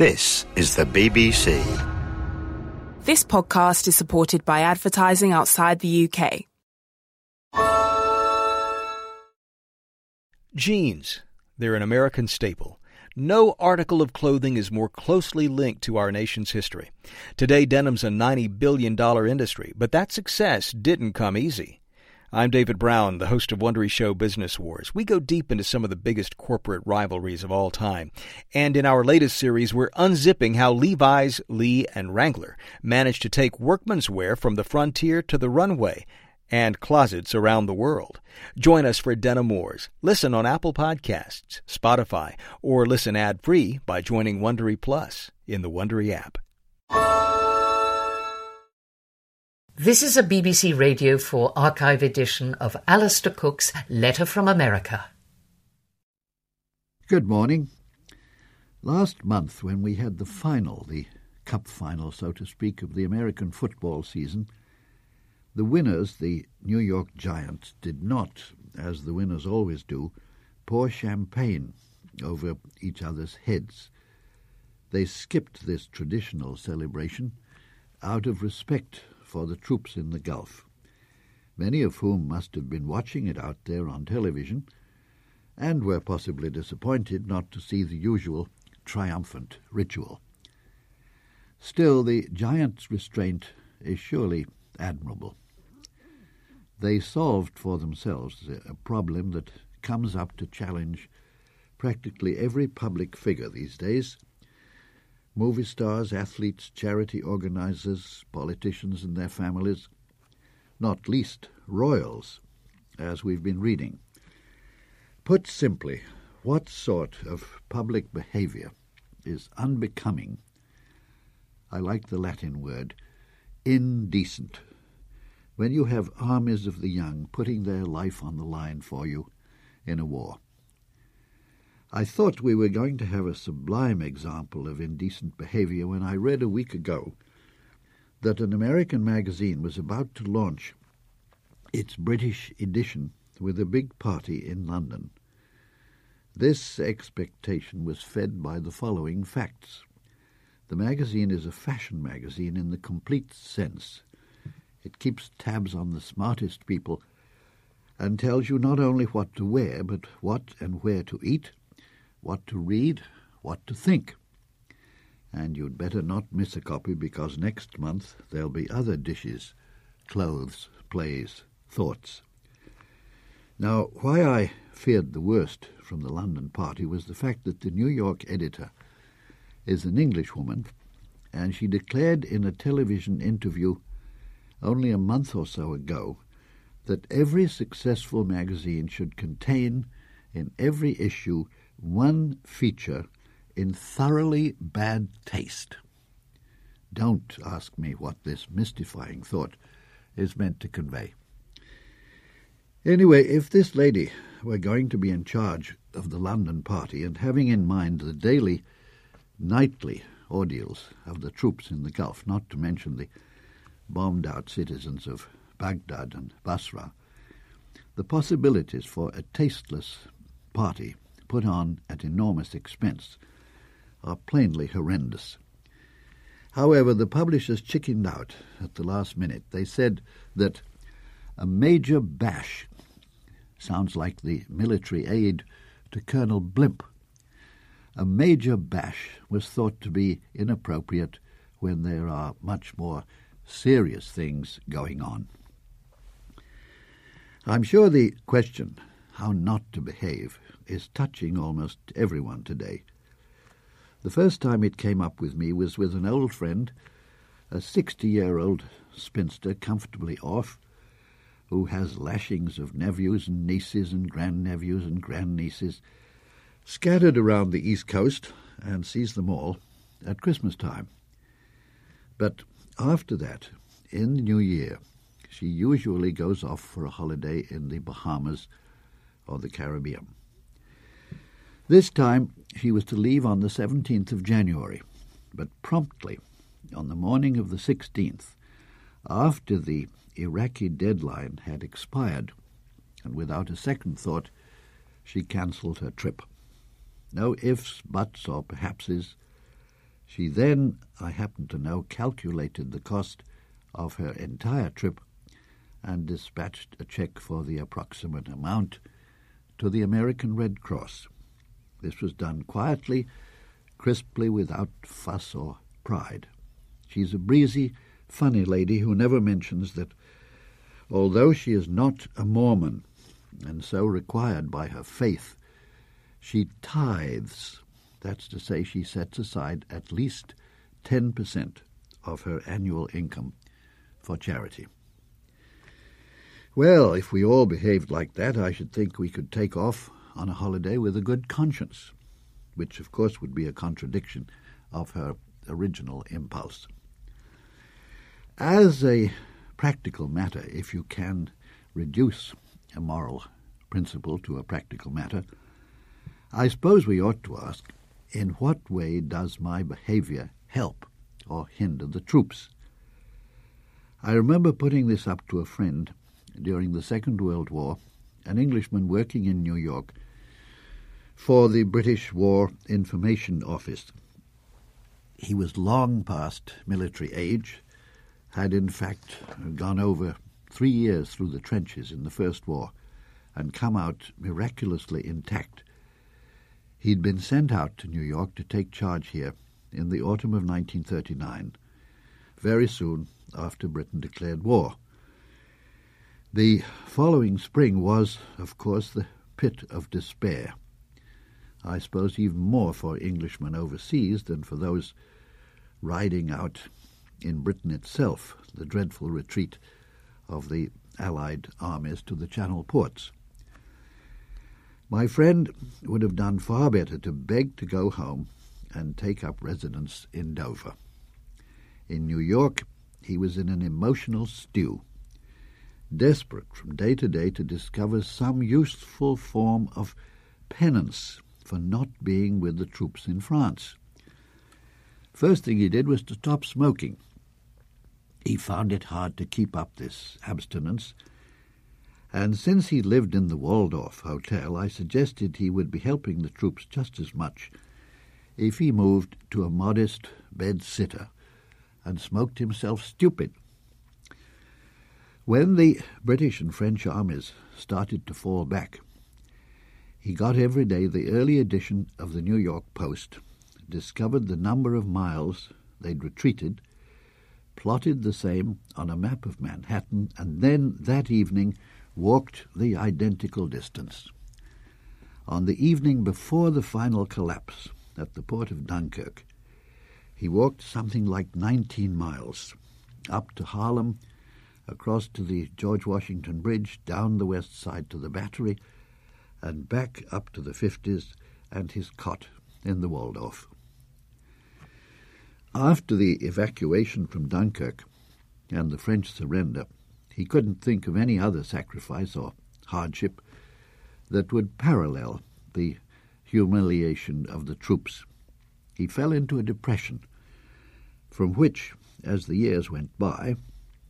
This is the BBC. This podcast is supported by advertising outside the UK. Jeans. They're an American staple. No article of clothing is more closely linked to our nation's history. Today, denim's a $90 billion industry, but that success didn't come easy. I'm David Brown, the host of Wondery Show Business Wars. We go deep into some of the biggest corporate rivalries of all time. And in our latest series, we're unzipping how Levi's, Lee, and Wrangler managed to take workman's wear from the frontier to the runway and closets around the world. Join us for Denim Wars. Listen on Apple Podcasts, Spotify, or listen ad-free by joining Wondery Plus in the Wondery app. This is a BBC Radio 4 archive edition of Alistair Cooke's Letter from America. Good morning. Last month, when we had the final, the cup final, so to speak, of the American football season, the winners, the New York Giants, did not, as the winners always do, pour champagne over each other's heads. They skipped this traditional celebration out of respect for the troops in the Gulf, many of whom must have been watching it out there on television and were possibly disappointed not to see the usual triumphant ritual. Still, the giant's restraint is surely admirable. They solved for themselves a problem that comes up to challenge practically every public figure these days movie stars, athletes, charity organizers, politicians and their families, not least royals, as we've been reading. Put simply, what sort of public behavior is unbecoming? I like the Latin word, indecent. When you have armies of the young putting their life on the line for you in a war. I thought we were going to have a sublime example of indecent behavior when I read a week ago that an American magazine was about to launch its British edition with a big party in London. This expectation was fed by the following facts. The magazine is a fashion magazine in the complete sense. It keeps tabs on the smartest people and tells you not only what to wear, but what and where to eat, what to read, what to think. And you'd better not miss a copy because next month there'll be other dishes, clothes, plays, thoughts. Now, why I feared the worst from the London party was the fact that the New York editor is an Englishwoman, and she declared in a television interview only a month or so ago that every successful magazine should contain in every issue one feature in thoroughly bad taste. Don't ask me what this mystifying thought is meant to convey. Anyway, if this lady were going to be in charge of the London party and having in mind the daily, nightly ordeals of the troops in the Gulf, not to mention the bombed out citizens of Baghdad and Basra, the possibilities for a tasteless party put on at enormous expense are plainly horrendous. However, the publishers chickened out at the last minute. They said that a major bash sounds like the military aid to Colonel Blimp. A major bash was thought to be inappropriate when there are much more serious things going on. I'm sure the question, how not to behave, is touching almost everyone today. The first time it came up with me was with an old friend, a 60 year old spinster comfortably off, who has lashings of nephews and nieces and grandnephews and grandnieces scattered around the East Coast and sees them all at Christmas time. But after that, in the New Year, she usually goes off for a holiday in the Bahamas or the Caribbean. This time she was to leave on the 17th of January, but promptly, on the morning of the 16th, after the Iraqi deadline had expired, and without a second thought, she cancelled her trip. No ifs, buts, or perhapses. She then, I happen to know, calculated the cost of her entire trip and dispatched a check for the approximate amount to the American Red Cross. This was done quietly, crisply, without fuss or pride. She's a breezy, funny lady who never mentions that although she is not a Mormon, and so required by her faith, she tithes. That's to say, she sets aside at least 10% of her annual income for charity. Well, if we all behaved like that, I should think we could take off on a holiday with a good conscience, which of course would be a contradiction of her original impulse. As a practical matter, if you can reduce a moral principle to a practical matter, I suppose we ought to ask in what way does my behavior help or hinder the troops? I remember putting this up to a friend during the Second World War, an Englishman working in New York for the British War Information Office. He was long past military age, had in fact gone over three years through the trenches in the First War, and come out miraculously intact. He'd been sent out to New York to take charge here in the autumn of 1939, very soon after Britain declared war. The following spring was, of course, the pit of despair. I suppose even more for Englishmen overseas than for those riding out in Britain itself the dreadful retreat of the Allied armies to the Channel ports. My friend would have done far better to beg to go home and take up residence in Dover. In New York, he was in an emotional stew, desperate from day to day to discover some useful form of penance for not being with the troops in France. First thing he did was to stop smoking. He found it hard to keep up this abstinence, and since he lived in the Waldorf Hotel, I suggested he would be helping the troops just as much if he moved to a modest bed sitter and smoked himself stupid. When the British and French armies started to fall back, he got every day the early edition of the New York Post, discovered the number of miles they'd retreated, plotted the same on a map of Manhattan, and then that evening walked the identical distance. On the evening before the final collapse at the port of Dunkirk, he walked something like 19 miles up to Harlem, across to the George Washington Bridge, down the west side to the Battery, and back up to the 50s and his cot in the Waldorf. After the evacuation from Dunkirk and the French surrender, he couldn't think of any other sacrifice or hardship that would parallel the humiliation of the troops. He fell into a depression, from which, as the years went by,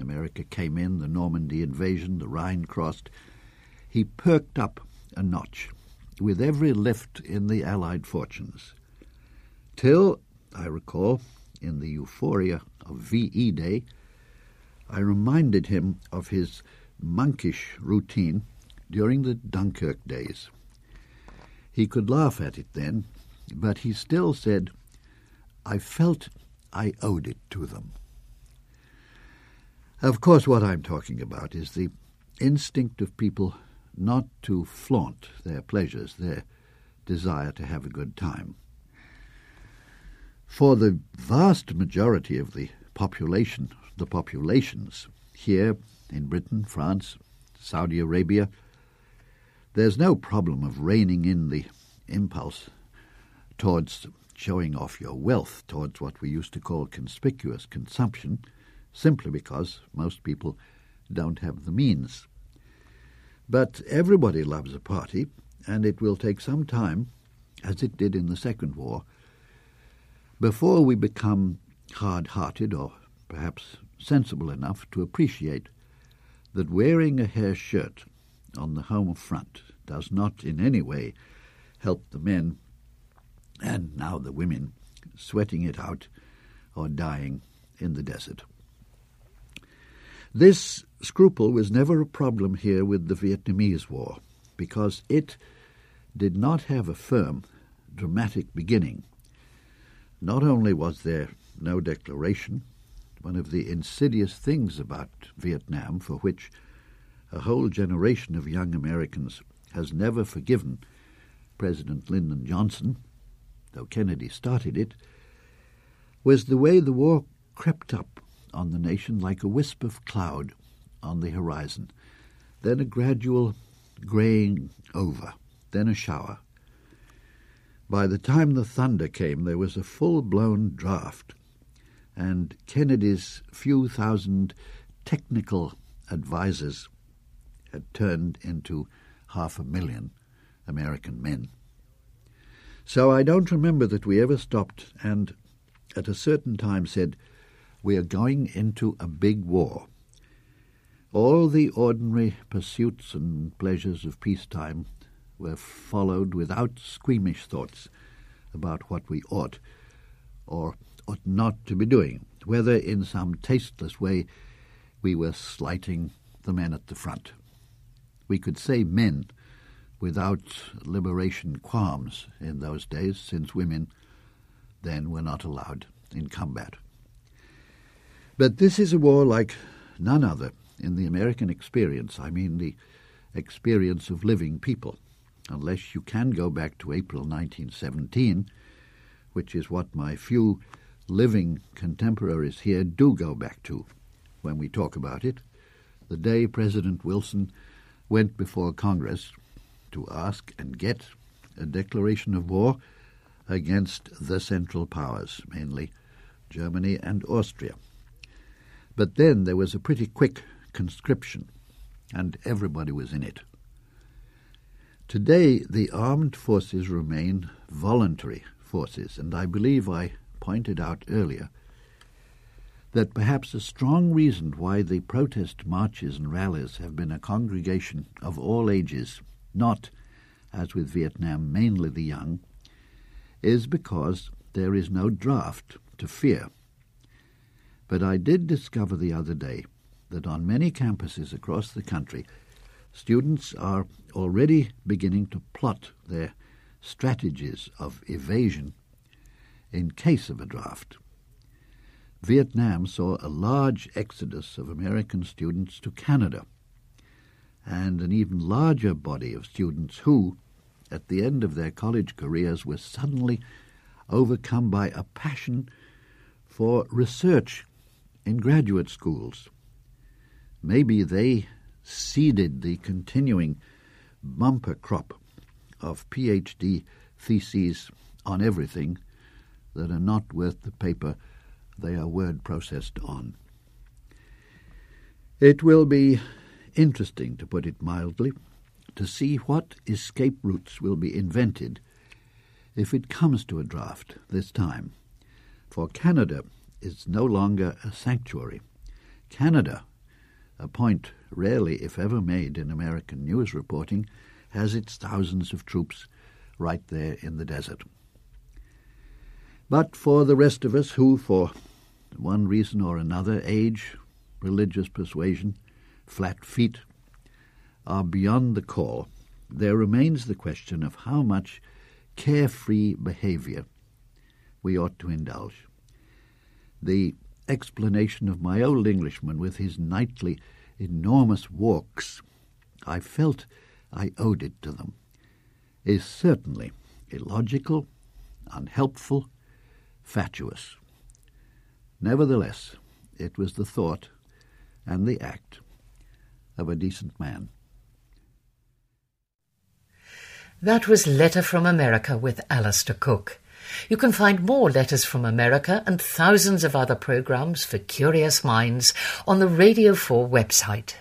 America came in, the Normandy invasion, the Rhine crossed, he perked up a notch with every lift in the Allied fortunes. Till, I recall, in the euphoria of VE Day, I reminded him of his monkish routine during the Dunkirk days. He could laugh at it then, but he still said, I felt I owed it to them. Of course, what I'm talking about is the instinct of people not to flaunt their pleasures, their desire to have a good time. For the vast majority of the population, the populations here in Britain, France, Saudi Arabia, there's no problem of reining in the impulse towards showing off your wealth, towards what we used to call conspicuous consumption, simply because most people don't have the means. But everybody loves a party, and it will take some time, as it did in the Second War, before we become hard hearted or perhaps sensible enough to appreciate that wearing a hair shirt on the home front does not in any way help the men and now the women sweating it out or dying in the desert. This scruple was never a problem here with the Vietnamese War because it did not have a firm, dramatic beginning. Not only was there no declaration, one of the insidious things about Vietnam for which a whole generation of young Americans has never forgiven President Lyndon Johnson, though Kennedy started it, was the way the war crept up on the nation like a wisp of cloud on the horizon, then a gradual greying over, then a shower. By the time the thunder came, there was a full-blown draft, and Kennedy's few thousand technical advisers had turned into half a million American men. So I don't remember that we ever stopped and at a certain time said, We are going into a big war. All the ordinary pursuits and pleasures of peacetime were followed without squeamish thoughts about what we ought or ought not to be doing, whether in some tasteless way we were slighting the men at the front. We could say men without liberation qualms in those days, since women then were not allowed in combat. But this is a war like none other in the American experience. I mean, the experience of living people, unless you can go back to April 1917, which is what my few living contemporaries here do go back to when we talk about it, the day President Wilson went before Congress to ask and get a declaration of war against the Central Powers, mainly Germany and Austria. But then there was a pretty quick conscription, and everybody was in it. Today, the armed forces remain voluntary forces, and I believe I pointed out earlier that perhaps a strong reason why the protest marches and rallies have been a congregation of all ages, not, as with Vietnam, mainly the young, is because there is no draft to fear. But I did discover the other day that on many campuses across the country, students are already beginning to plot their strategies of evasion in case of a draft. Vietnam saw a large exodus of American students to Canada, and an even larger body of students who, at the end of their college careers, were suddenly overcome by a passion for research in graduate schools. Maybe they seeded the continuing bumper crop of PhD theses on everything that are not worth the paper they are word processed on. It will be interesting, to put it mildly, to see what escape routes will be invented if it comes to a draft this time. For Canada is no longer a sanctuary. Canada, a point rarely, if ever, made in American news reporting, has its thousands of troops right there in the desert. But for the rest of us who, for one reason or another, age, religious persuasion, flat feet, are beyond the call, there remains the question of how much carefree behavior we ought to indulge. The explanation of my old Englishman with his nightly enormous walks, I felt I owed it to them, is certainly illogical, unhelpful, fatuous. Nevertheless, it was the thought and the act of a decent man. That was Letter from America with Alistair Cooke. You can find more Letters from America and thousands of other programs for curious minds on the Radio 4 website.